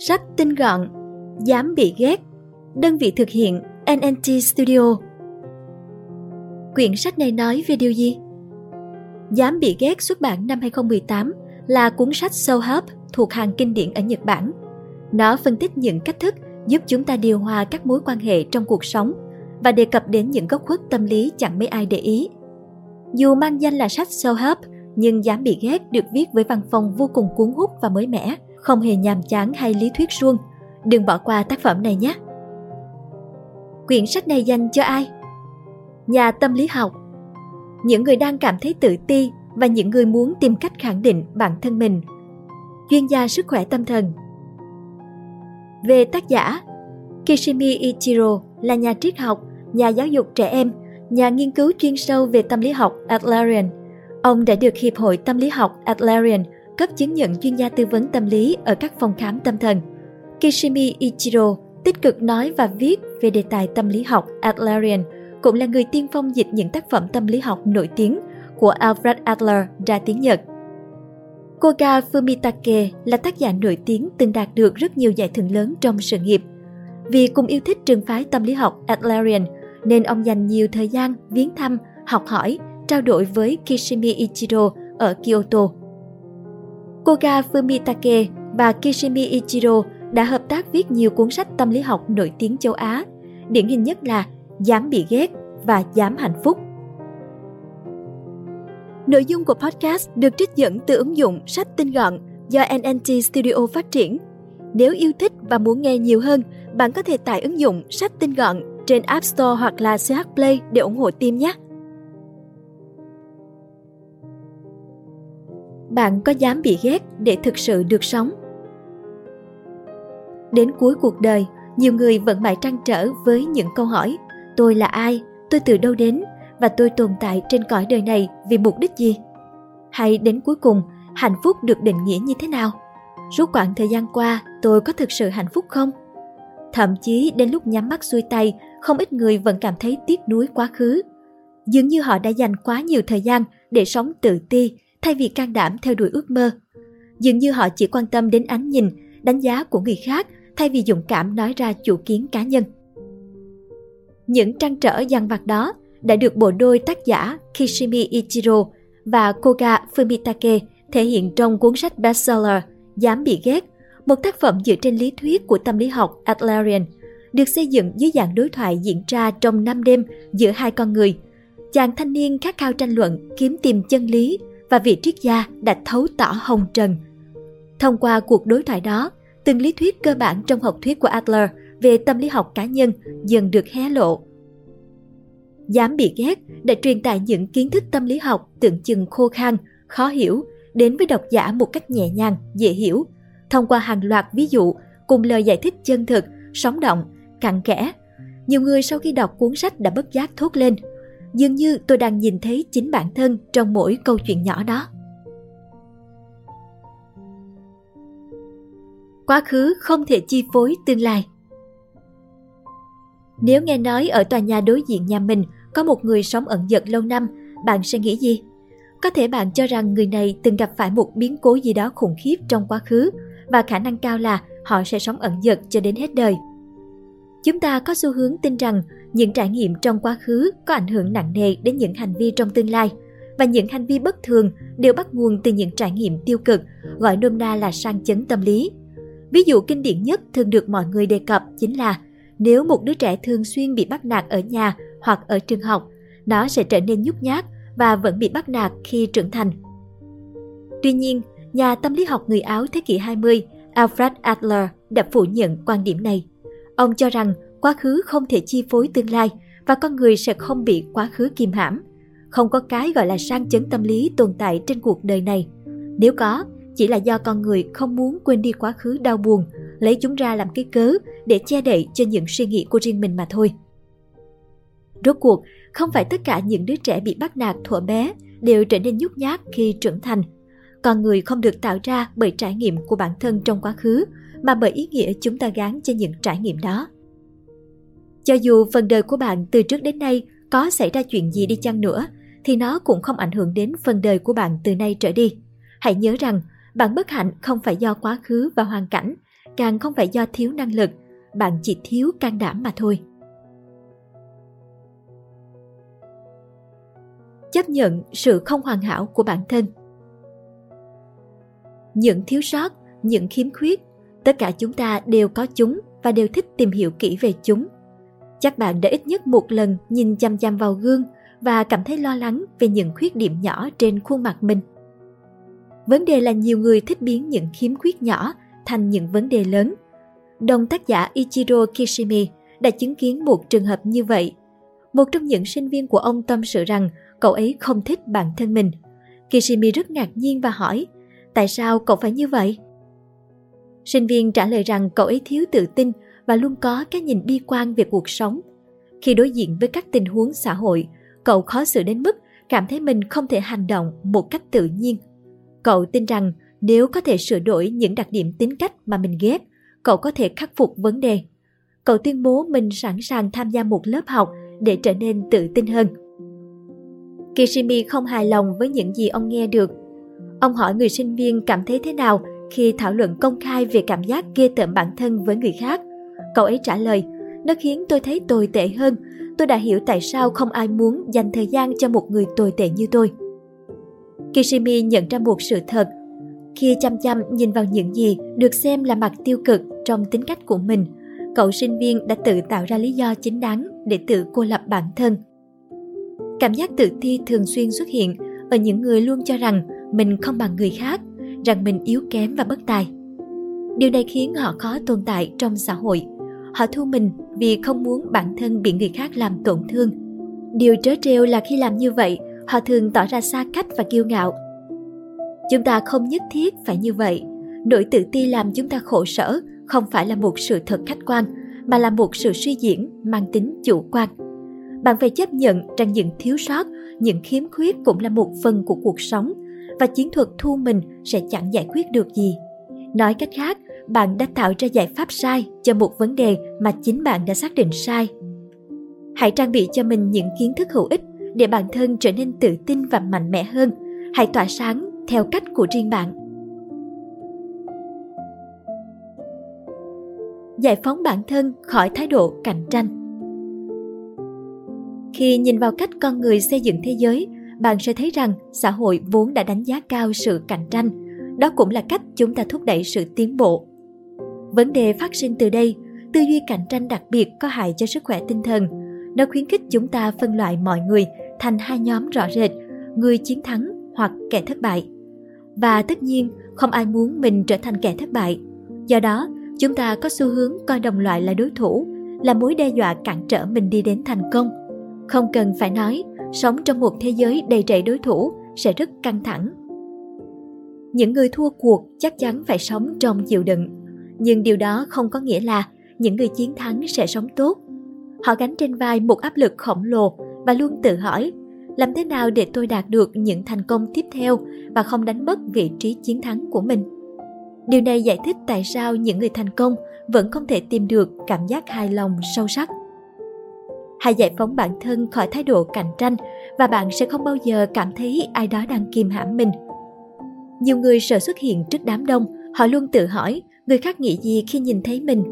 Sách tinh gọn, dám bị ghét. Đơn vị thực hiện NNT Studio. Quyển sách này nói về điều gì? Dám bị ghét xuất bản năm 2018 là cuốn sách sâu hấp thuộc hàng kinh điển ở Nhật Bản. Nó phân tích những cách thức giúp chúng ta điều hòa các mối quan hệ trong cuộc sống và đề cập đến những góc khuất tâm lý chẳng mấy ai để ý. Dù mang danh là sách sâu hấp, nhưng dám bị ghét được viết với văn phong vô cùng cuốn hút và mới mẻ, không hề nhàm chán hay lý thuyết suông. Đừng bỏ qua tác phẩm này nhé! Quyển sách này dành cho ai? Nhà tâm lý học Những người đang cảm thấy tự ti và những người muốn tìm cách khẳng định bản thân mình. Chuyên gia sức khỏe tâm thần Về tác giả Kishimi Ichiro là nhà triết học, nhà giáo dục trẻ em, nhà nghiên cứu chuyên sâu về tâm lý học Adlerian. Ông đã được Hiệp hội Tâm lý học Adlerian cấp chứng nhận chuyên gia tư vấn tâm lý ở các phòng khám tâm thần. Kishimi Ichiro tích cực nói và viết về đề tài tâm lý học Adlerian, cũng là người tiên phong dịch những tác phẩm tâm lý học nổi tiếng của Alfred Adler ra tiếng Nhật. Koga Fumitake là tác giả nổi tiếng từng đạt được rất nhiều giải thưởng lớn trong sự nghiệp. Vì cùng yêu thích trường phái tâm lý học Adlerian, nên ông dành nhiều thời gian viếng thăm, học hỏi, trao đổi với Kishimi Ichiro ở Kyoto. Koga Fumitake và Kishimi Ichiro đã hợp tác viết nhiều cuốn sách tâm lý học nổi tiếng châu Á, điển hình nhất là Dám bị ghét và Dám hạnh phúc. Nội dung của podcast được trích dẫn từ ứng dụng sách tinh gọn do NNT Studio phát triển. Nếu yêu thích và muốn nghe nhiều hơn, bạn có thể tải ứng dụng sách tinh gọn trên App Store hoặc là CH Play để ủng hộ team nhé. Bạn có dám bị ghét để thực sự được sống? Đến cuối cuộc đời, nhiều người vẫn mãi trăn trở với những câu hỏi Tôi là ai? Tôi từ đâu đến? Và tôi tồn tại trên cõi đời này vì mục đích gì? Hay đến cuối cùng, hạnh phúc được định nghĩa như thế nào? Suốt quãng thời gian qua, tôi có thực sự hạnh phúc không? Thậm chí đến lúc nhắm mắt xuôi tay, không ít người vẫn cảm thấy tiếc nuối quá khứ. Dường như họ đã dành quá nhiều thời gian để sống tự ti thay vì can đảm theo đuổi ước mơ. Dường như họ chỉ quan tâm đến ánh nhìn, đánh giá của người khác thay vì dũng cảm nói ra chủ kiến cá nhân. Những trăn trở dằn vặt đó đã được bộ đôi tác giả Kishimi Ichiro và Koga Fumitake thể hiện trong cuốn sách bestseller Dám bị ghét, một tác phẩm dựa trên lý thuyết của tâm lý học Adlerian, được xây dựng dưới dạng đối thoại diễn ra trong năm đêm giữa hai con người. Chàng thanh niên khát khao tranh luận, kiếm tìm chân lý và vị triết gia đã thấu tỏ hồng trần. Thông qua cuộc đối thoại đó, từng lý thuyết cơ bản trong học thuyết của Adler về tâm lý học cá nhân dần được hé lộ. Dám bị ghét đã truyền tải những kiến thức tâm lý học tưởng chừng khô khan, khó hiểu đến với độc giả một cách nhẹ nhàng, dễ hiểu, thông qua hàng loạt ví dụ cùng lời giải thích chân thực, sống động, cặn kẽ. Nhiều người sau khi đọc cuốn sách đã bất giác thốt lên, dường như tôi đang nhìn thấy chính bản thân trong mỗi câu chuyện nhỏ đó. quá khứ không thể chi phối tương lai. Nếu nghe nói ở tòa nhà đối diện nhà mình có một người sống ẩn dật lâu năm, bạn sẽ nghĩ gì? Có thể bạn cho rằng người này từng gặp phải một biến cố gì đó khủng khiếp trong quá khứ và khả năng cao là họ sẽ sống ẩn dật cho đến hết đời. Chúng ta có xu hướng tin rằng những trải nghiệm trong quá khứ có ảnh hưởng nặng nề đến những hành vi trong tương lai và những hành vi bất thường đều bắt nguồn từ những trải nghiệm tiêu cực, gọi nôm na là sang chấn tâm lý. Ví dụ kinh điển nhất thường được mọi người đề cập chính là nếu một đứa trẻ thường xuyên bị bắt nạt ở nhà hoặc ở trường học, nó sẽ trở nên nhút nhát và vẫn bị bắt nạt khi trưởng thành. Tuy nhiên, nhà tâm lý học người Áo thế kỷ 20 Alfred Adler đã phủ nhận quan điểm này. Ông cho rằng quá khứ không thể chi phối tương lai và con người sẽ không bị quá khứ kìm hãm. Không có cái gọi là sang chấn tâm lý tồn tại trên cuộc đời này. Nếu có, chỉ là do con người không muốn quên đi quá khứ đau buồn, lấy chúng ra làm cái cớ để che đậy cho những suy nghĩ của riêng mình mà thôi. Rốt cuộc, không phải tất cả những đứa trẻ bị bắt nạt thuở bé đều trở nên nhút nhát khi trưởng thành. Con người không được tạo ra bởi trải nghiệm của bản thân trong quá khứ, mà bởi ý nghĩa chúng ta gán cho những trải nghiệm đó. Cho dù phần đời của bạn từ trước đến nay có xảy ra chuyện gì đi chăng nữa, thì nó cũng không ảnh hưởng đến phần đời của bạn từ nay trở đi. Hãy nhớ rằng, bạn bất hạnh không phải do quá khứ và hoàn cảnh, càng không phải do thiếu năng lực, bạn chỉ thiếu can đảm mà thôi. Chấp nhận sự không hoàn hảo của bản thân Những thiếu sót, những khiếm khuyết, tất cả chúng ta đều có chúng và đều thích tìm hiểu kỹ về chúng. Chắc bạn đã ít nhất một lần nhìn chăm chăm vào gương và cảm thấy lo lắng về những khuyết điểm nhỏ trên khuôn mặt mình. Vấn đề là nhiều người thích biến những khiếm khuyết nhỏ thành những vấn đề lớn. Đồng tác giả Ichiro Kishimi đã chứng kiến một trường hợp như vậy. Một trong những sinh viên của ông tâm sự rằng cậu ấy không thích bản thân mình. Kishimi rất ngạc nhiên và hỏi, tại sao cậu phải như vậy? Sinh viên trả lời rằng cậu ấy thiếu tự tin và luôn có cái nhìn bi quan về cuộc sống. Khi đối diện với các tình huống xã hội, cậu khó xử đến mức cảm thấy mình không thể hành động một cách tự nhiên. Cậu tin rằng nếu có thể sửa đổi những đặc điểm tính cách mà mình ghét, cậu có thể khắc phục vấn đề. Cậu tuyên bố mình sẵn sàng tham gia một lớp học để trở nên tự tin hơn. Kishimi không hài lòng với những gì ông nghe được. Ông hỏi người sinh viên cảm thấy thế nào khi thảo luận công khai về cảm giác ghê tởm bản thân với người khác. Cậu ấy trả lời, nó khiến tôi thấy tồi tệ hơn. Tôi đã hiểu tại sao không ai muốn dành thời gian cho một người tồi tệ như tôi. Kishimi nhận ra một sự thật. Khi chăm chăm nhìn vào những gì được xem là mặt tiêu cực trong tính cách của mình, cậu sinh viên đã tự tạo ra lý do chính đáng để tự cô lập bản thân. Cảm giác tự ti thường xuyên xuất hiện ở những người luôn cho rằng mình không bằng người khác, rằng mình yếu kém và bất tài. Điều này khiến họ khó tồn tại trong xã hội. Họ thu mình vì không muốn bản thân bị người khác làm tổn thương. Điều trớ trêu là khi làm như vậy, họ thường tỏ ra xa cách và kiêu ngạo. Chúng ta không nhất thiết phải như vậy. Nỗi tự ti làm chúng ta khổ sở không phải là một sự thật khách quan, mà là một sự suy diễn mang tính chủ quan. Bạn phải chấp nhận rằng những thiếu sót, những khiếm khuyết cũng là một phần của cuộc sống và chiến thuật thu mình sẽ chẳng giải quyết được gì. Nói cách khác, bạn đã tạo ra giải pháp sai cho một vấn đề mà chính bạn đã xác định sai. Hãy trang bị cho mình những kiến thức hữu ích để bản thân trở nên tự tin và mạnh mẽ hơn. Hãy tỏa sáng theo cách của riêng bạn. Giải phóng bản thân khỏi thái độ cạnh tranh. Khi nhìn vào cách con người xây dựng thế giới, bạn sẽ thấy rằng xã hội vốn đã đánh giá cao sự cạnh tranh. Đó cũng là cách chúng ta thúc đẩy sự tiến bộ. Vấn đề phát sinh từ đây, tư duy cạnh tranh đặc biệt có hại cho sức khỏe tinh thần. Nó khuyến khích chúng ta phân loại mọi người thành hai nhóm rõ rệt, người chiến thắng hoặc kẻ thất bại. Và tất nhiên, không ai muốn mình trở thành kẻ thất bại. Do đó, chúng ta có xu hướng coi đồng loại là đối thủ, là mối đe dọa cản trở mình đi đến thành công. Không cần phải nói, sống trong một thế giới đầy rẫy đối thủ sẽ rất căng thẳng. Những người thua cuộc chắc chắn phải sống trong chịu đựng, nhưng điều đó không có nghĩa là những người chiến thắng sẽ sống tốt. Họ gánh trên vai một áp lực khổng lồ và luôn tự hỏi làm thế nào để tôi đạt được những thành công tiếp theo và không đánh mất vị trí chiến thắng của mình. Điều này giải thích tại sao những người thành công vẫn không thể tìm được cảm giác hài lòng sâu sắc. Hãy giải phóng bản thân khỏi thái độ cạnh tranh và bạn sẽ không bao giờ cảm thấy ai đó đang kìm hãm mình. Nhiều người sợ xuất hiện trước đám đông, họ luôn tự hỏi người khác nghĩ gì khi nhìn thấy mình.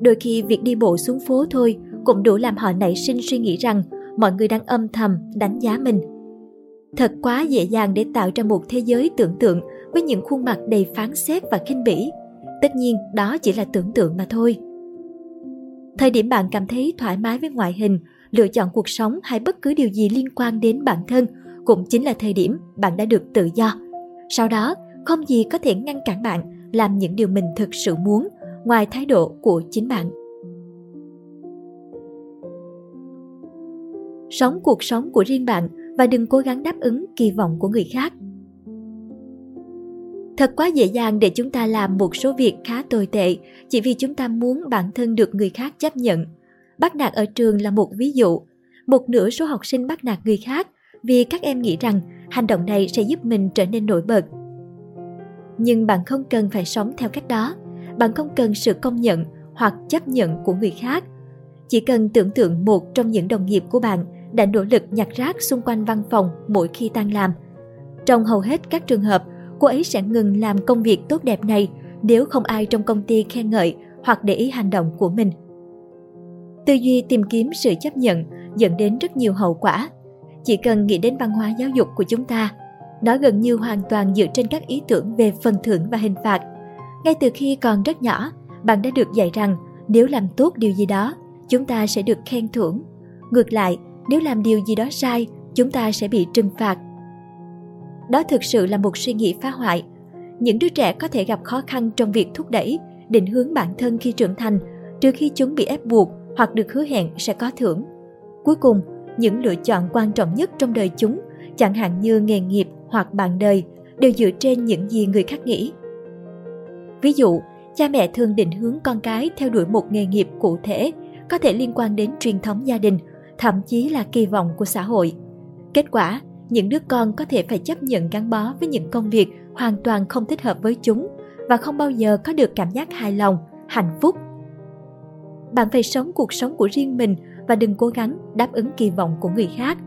Đôi khi việc đi bộ xuống phố thôi cũng đủ làm họ nảy sinh suy nghĩ rằng mọi người đang âm thầm đánh giá mình. Thật quá dễ dàng để tạo ra một thế giới tưởng tượng với những khuôn mặt đầy phán xét và khinh bỉ. Tất nhiên, đó chỉ là tưởng tượng mà thôi. Thời điểm bạn cảm thấy thoải mái với ngoại hình, lựa chọn cuộc sống hay bất cứ điều gì liên quan đến bản thân cũng chính là thời điểm bạn đã được tự do. Sau đó, không gì có thể ngăn cản bạn làm những điều mình thực sự muốn ngoài thái độ của chính bạn. Sống cuộc sống của riêng bạn và đừng cố gắng đáp ứng kỳ vọng của người khác. Thật quá dễ dàng để chúng ta làm một số việc khá tồi tệ chỉ vì chúng ta muốn bản thân được người khác chấp nhận. Bắt nạt ở trường là một ví dụ. Một nửa số học sinh bắt nạt người khác vì các em nghĩ rằng hành động này sẽ giúp mình trở nên nổi bật. Nhưng bạn không cần phải sống theo cách đó. Bạn không cần sự công nhận hoặc chấp nhận của người khác. Chỉ cần tưởng tượng một trong những đồng nghiệp của bạn đã nỗ lực nhặt rác xung quanh văn phòng mỗi khi tan làm. Trong hầu hết các trường hợp, cô ấy sẽ ngừng làm công việc tốt đẹp này nếu không ai trong công ty khen ngợi hoặc để ý hành động của mình. Tư duy tìm kiếm sự chấp nhận dẫn đến rất nhiều hậu quả. Chỉ cần nghĩ đến văn hóa giáo dục của chúng ta, nó gần như hoàn toàn dựa trên các ý tưởng về phần thưởng và hình phạt. Ngay từ khi còn rất nhỏ, bạn đã được dạy rằng nếu làm tốt điều gì đó, chúng ta sẽ được khen thưởng. Ngược lại, nếu làm điều gì đó sai, chúng ta sẽ bị trừng phạt. Đó thực sự là một suy nghĩ phá hoại. Những đứa trẻ có thể gặp khó khăn trong việc thúc đẩy, định hướng bản thân khi trưởng thành, trừ khi chúng bị ép buộc hoặc được hứa hẹn sẽ có thưởng. Cuối cùng, những lựa chọn quan trọng nhất trong đời chúng, chẳng hạn như nghề nghiệp hoặc bạn đời, đều dựa trên những gì người khác nghĩ. Ví dụ, cha mẹ thường định hướng con cái theo đuổi một nghề nghiệp cụ thể, có thể liên quan đến truyền thống gia đình, thậm chí là kỳ vọng của xã hội. Kết quả, những đứa con có thể phải chấp nhận gắn bó với những công việc hoàn toàn không thích hợp với chúng và không bao giờ có được cảm giác hài lòng, hạnh phúc. Bạn phải sống cuộc sống của riêng mình và đừng cố gắng đáp ứng kỳ vọng của người khác.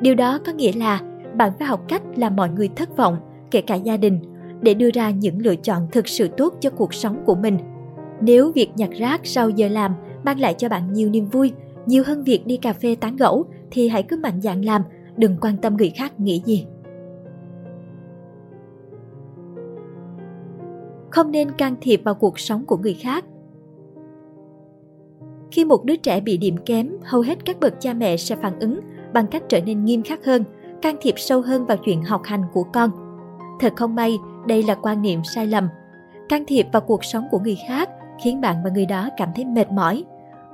Điều đó có nghĩa là bạn phải học cách làm mọi người thất vọng, kể cả gia đình, để đưa ra những lựa chọn thực sự tốt cho cuộc sống của mình. Nếu việc nhặt rác sau giờ làm mang lại cho bạn nhiều niềm vui, nhiều hơn việc đi cà phê tán gẫu thì hãy cứ mạnh dạn làm, đừng quan tâm người khác nghĩ gì. Không nên can thiệp vào cuộc sống của người khác. Khi một đứa trẻ bị điểm kém, hầu hết các bậc cha mẹ sẽ phản ứng bằng cách trở nên nghiêm khắc hơn, can thiệp sâu hơn vào chuyện học hành của con. Thật không may, đây là quan niệm sai lầm. Can thiệp vào cuộc sống của người khác khiến bạn và người đó cảm thấy mệt mỏi.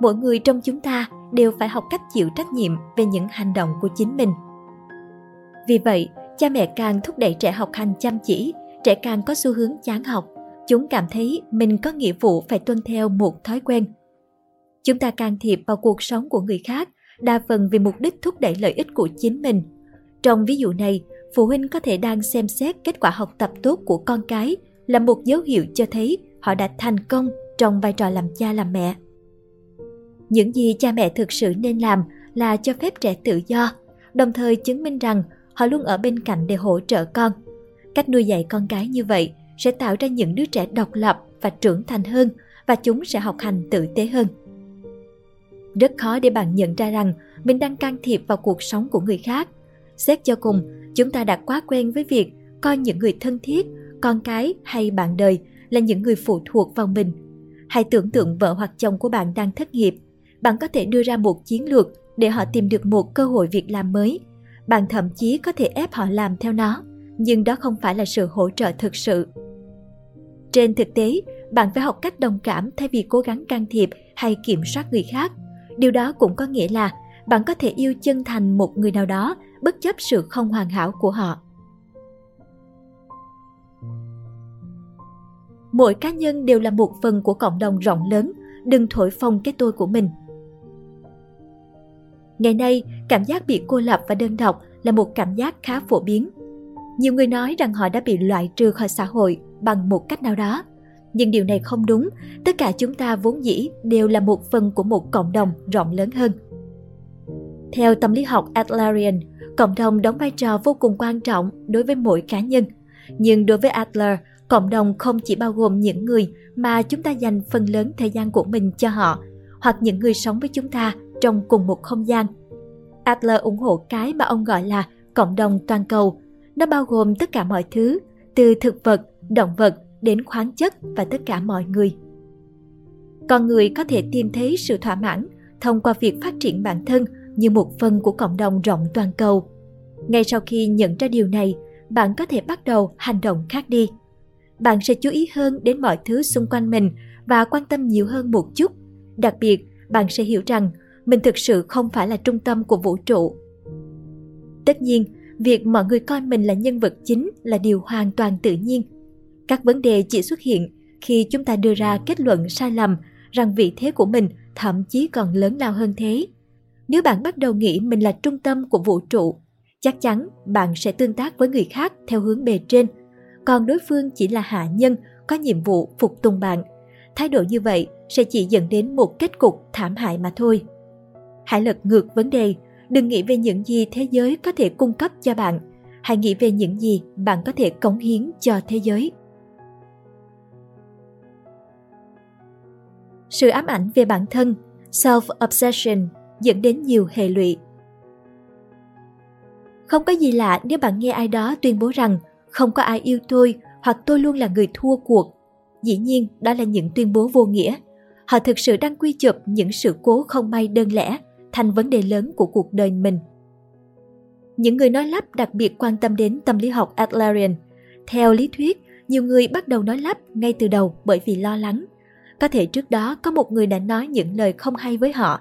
Mỗi người trong chúng ta đều phải học cách chịu trách nhiệm về những hành động của chính mình. Vì vậy, cha mẹ càng thúc đẩy trẻ học hành chăm chỉ, trẻ càng có xu hướng chán học. Chúng cảm thấy mình có nghĩa vụ phải tuân theo một thói quen. Chúng ta can thiệp vào cuộc sống của người khác, đa phần vì mục đích thúc đẩy lợi ích của chính mình. Trong ví dụ này, phụ huynh có thể đang xem xét kết quả học tập tốt của con cái là một dấu hiệu cho thấy họ đã thành công trong vai trò làm cha làm mẹ. Những gì cha mẹ thực sự nên làm là cho phép trẻ tự do, đồng thời chứng minh rằng họ luôn ở bên cạnh để hỗ trợ con. Cách nuôi dạy con cái như vậy sẽ tạo ra những đứa trẻ độc lập và trưởng thành hơn và chúng sẽ học hành tử tế hơn. Rất khó để bạn nhận ra rằng mình đang can thiệp vào cuộc sống của người khác. Xét cho cùng, chúng ta đã quá quen với việc coi những người thân thiết, con cái hay bạn đời là những người phụ thuộc vào mình. Hãy tưởng tượng vợ hoặc chồng của bạn đang thất nghiệp. Bạn có thể đưa ra một chiến lược để họ tìm được một cơ hội việc làm mới. Bạn thậm chí có thể ép họ làm theo nó, nhưng đó không phải là sự hỗ trợ thực sự. Trên thực tế, bạn phải học cách đồng cảm thay vì cố gắng can thiệp hay kiểm soát người khác. Điều đó cũng có nghĩa là bạn có thể yêu chân thành một người nào đó bất chấp sự không hoàn hảo của họ. Mỗi cá nhân đều là một phần của cộng đồng rộng lớn, đừng thổi phồng cái tôi của mình. Ngày nay, cảm giác bị cô lập và đơn độc là một cảm giác khá phổ biến. Nhiều người nói rằng họ đã bị loại trừ khỏi xã hội bằng một cách nào đó. Nhưng điều này không đúng, tất cả chúng ta vốn dĩ đều là một phần của một cộng đồng rộng lớn hơn. Theo tâm lý học Adlerian, cộng đồng đóng vai trò vô cùng quan trọng đối với mỗi cá nhân. Nhưng đối với Adler, cộng đồng không chỉ bao gồm những người mà chúng ta dành phần lớn thời gian của mình cho họ, hoặc những người sống với chúng ta trong cùng một không gian. Adler ủng hộ cái mà ông gọi là cộng đồng toàn cầu. Nó bao gồm tất cả mọi thứ, từ thực vật, động vật đến khoáng chất và tất cả mọi người. Con người có thể tìm thấy sự thỏa mãn thông qua việc phát triển bản thân như một phần của cộng đồng rộng toàn cầu. Ngay sau khi nhận ra điều này, bạn có thể bắt đầu hành động khác đi. Bạn sẽ chú ý hơn đến mọi thứ xung quanh mình và quan tâm nhiều hơn một chút. Đặc biệt, bạn sẽ hiểu rằng mình thực sự không phải là trung tâm của vũ trụ. Tất nhiên, việc mọi người coi mình là nhân vật chính là điều hoàn toàn tự nhiên. Các vấn đề chỉ xuất hiện khi chúng ta đưa ra kết luận sai lầm rằng vị thế của mình thậm chí còn lớn lao hơn thế. Nếu bạn bắt đầu nghĩ mình là trung tâm của vũ trụ, chắc chắn bạn sẽ tương tác với người khác theo hướng bề trên, còn đối phương chỉ là hạ nhân có nhiệm vụ phục tùng bạn. Thái độ như vậy sẽ chỉ dẫn đến một kết cục thảm hại mà thôi. Hãy lật ngược vấn đề, đừng nghĩ về những gì thế giới có thể cung cấp cho bạn, hãy nghĩ về những gì bạn có thể cống hiến cho thế giới. Sự ám ảnh về bản thân, self-obsession dẫn đến nhiều hệ lụy. Không có gì lạ nếu bạn nghe ai đó tuyên bố rằng không có ai yêu tôi hoặc tôi luôn là người thua cuộc. Dĩ nhiên, đó là những tuyên bố vô nghĩa. Họ thực sự đang quy chụp những sự cố không may đơn lẻ thành vấn đề lớn của cuộc đời mình. Những người nói lắp đặc biệt quan tâm đến tâm lý học Adlerian. Theo lý thuyết, nhiều người bắt đầu nói lắp ngay từ đầu bởi vì lo lắng. Có thể trước đó có một người đã nói những lời không hay với họ.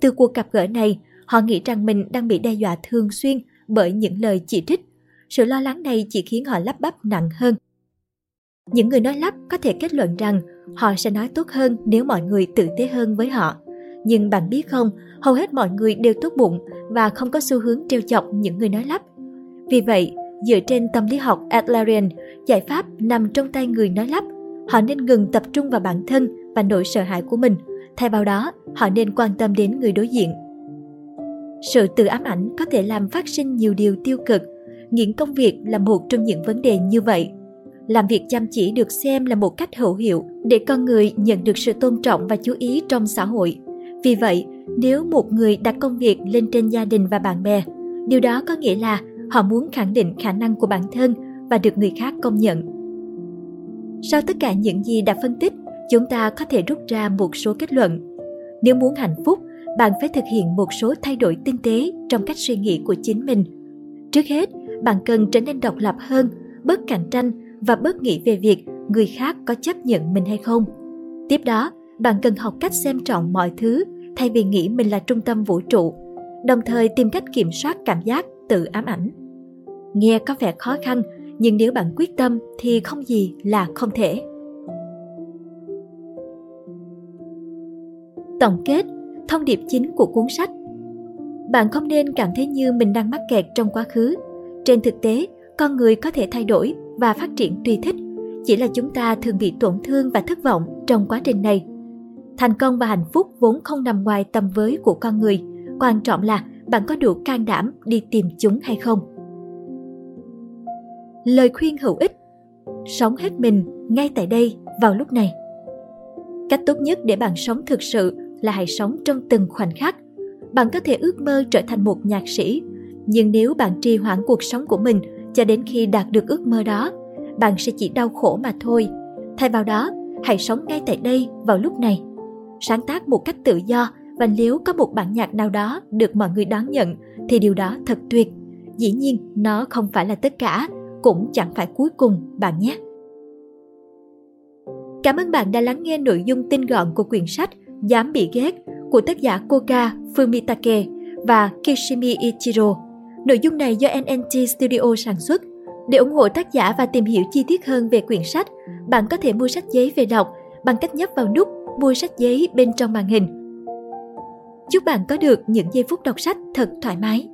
Từ cuộc gặp gỡ này, họ nghĩ rằng mình đang bị đe dọa thường xuyên bởi những lời chỉ trích. Sự lo lắng này chỉ khiến họ lắp bắp nặng hơn. Những người nói lắp có thể kết luận rằng họ sẽ nói tốt hơn nếu mọi người tử tế hơn với họ. Nhưng bạn biết không, hầu hết mọi người đều tốt bụng và không có xu hướng trêu chọc những người nói lắp. Vì vậy, dựa trên tâm lý học Adlerian, giải pháp nằm trong tay người nói lắp. Họ nên ngừng tập trung vào bản thân và nỗi sợ hãi của mình. Thay vào đó, họ nên quan tâm đến người đối diện. Sự tự ám ảnh có thể làm phát sinh nhiều điều tiêu cực. Nghiện công việc là một trong những vấn đề như vậy. Làm việc chăm chỉ được xem là một cách hữu hiệu để con người nhận được sự tôn trọng và chú ý trong xã hội. Vì vậy, nếu một người đặt công việc lên trên gia đình và bạn bè, điều đó có nghĩa là họ muốn khẳng định khả năng của bản thân và được người khác công nhận. Sau tất cả những gì đã phân tích, chúng ta có thể rút ra một số kết luận. Nếu muốn hạnh phúc, bạn phải thực hiện một số thay đổi tinh tế trong cách suy nghĩ của chính mình. Trước hết, bạn cần trở nên độc lập hơn, bớt cạnh tranh và bớt nghĩ về việc người khác có chấp nhận mình hay không. Tiếp đó, bạn cần học cách xem trọng mọi thứ thay vì nghĩ mình là trung tâm vũ trụ, đồng thời tìm cách kiểm soát cảm giác tự ám ảnh. Nghe có vẻ khó khăn, nhưng nếu bạn quyết tâm thì không gì là không thể. Tổng kết, thông điệp chính của cuốn sách Bạn không nên cảm thấy như mình đang mắc kẹt trong quá khứ. Trên thực tế, con người có thể thay đổi và phát triển tùy thích. Chỉ là chúng ta thường bị tổn thương và thất vọng trong quá trình này. Thành công và hạnh phúc vốn không nằm ngoài tầm với của con người. Quan trọng là bạn có đủ can đảm đi tìm chúng hay không. Lời khuyên hữu ích Sống hết mình ngay tại đây vào lúc này. Cách tốt nhất để bạn sống thực sự là hãy sống trong từng khoảnh khắc. Bạn có thể ước mơ trở thành một nhạc sĩ, nhưng nếu bạn trì hoãn cuộc sống của mình cho đến khi đạt được ước mơ đó, bạn sẽ chỉ đau khổ mà thôi. Thay vào đó, hãy sống ngay tại đây vào lúc này. Sáng tác một cách tự do và nếu có một bản nhạc nào đó được mọi người đón nhận thì điều đó thật tuyệt. Dĩ nhiên, nó không phải là tất cả, cũng chẳng phải cuối cùng bạn nhé. Cảm ơn bạn đã lắng nghe nội dung tinh gọn của quyển sách Dám bị ghét của tác giả Koka Fumitake và Kishimi Ichiro. Nội dung này do NNT Studio sản xuất. Để ủng hộ tác giả và tìm hiểu chi tiết hơn về quyển sách, bạn có thể mua sách giấy về đọc bằng cách nhấp vào nút mua sách giấy bên trong màn hình. Chúc bạn có được những giây phút đọc sách thật thoải mái.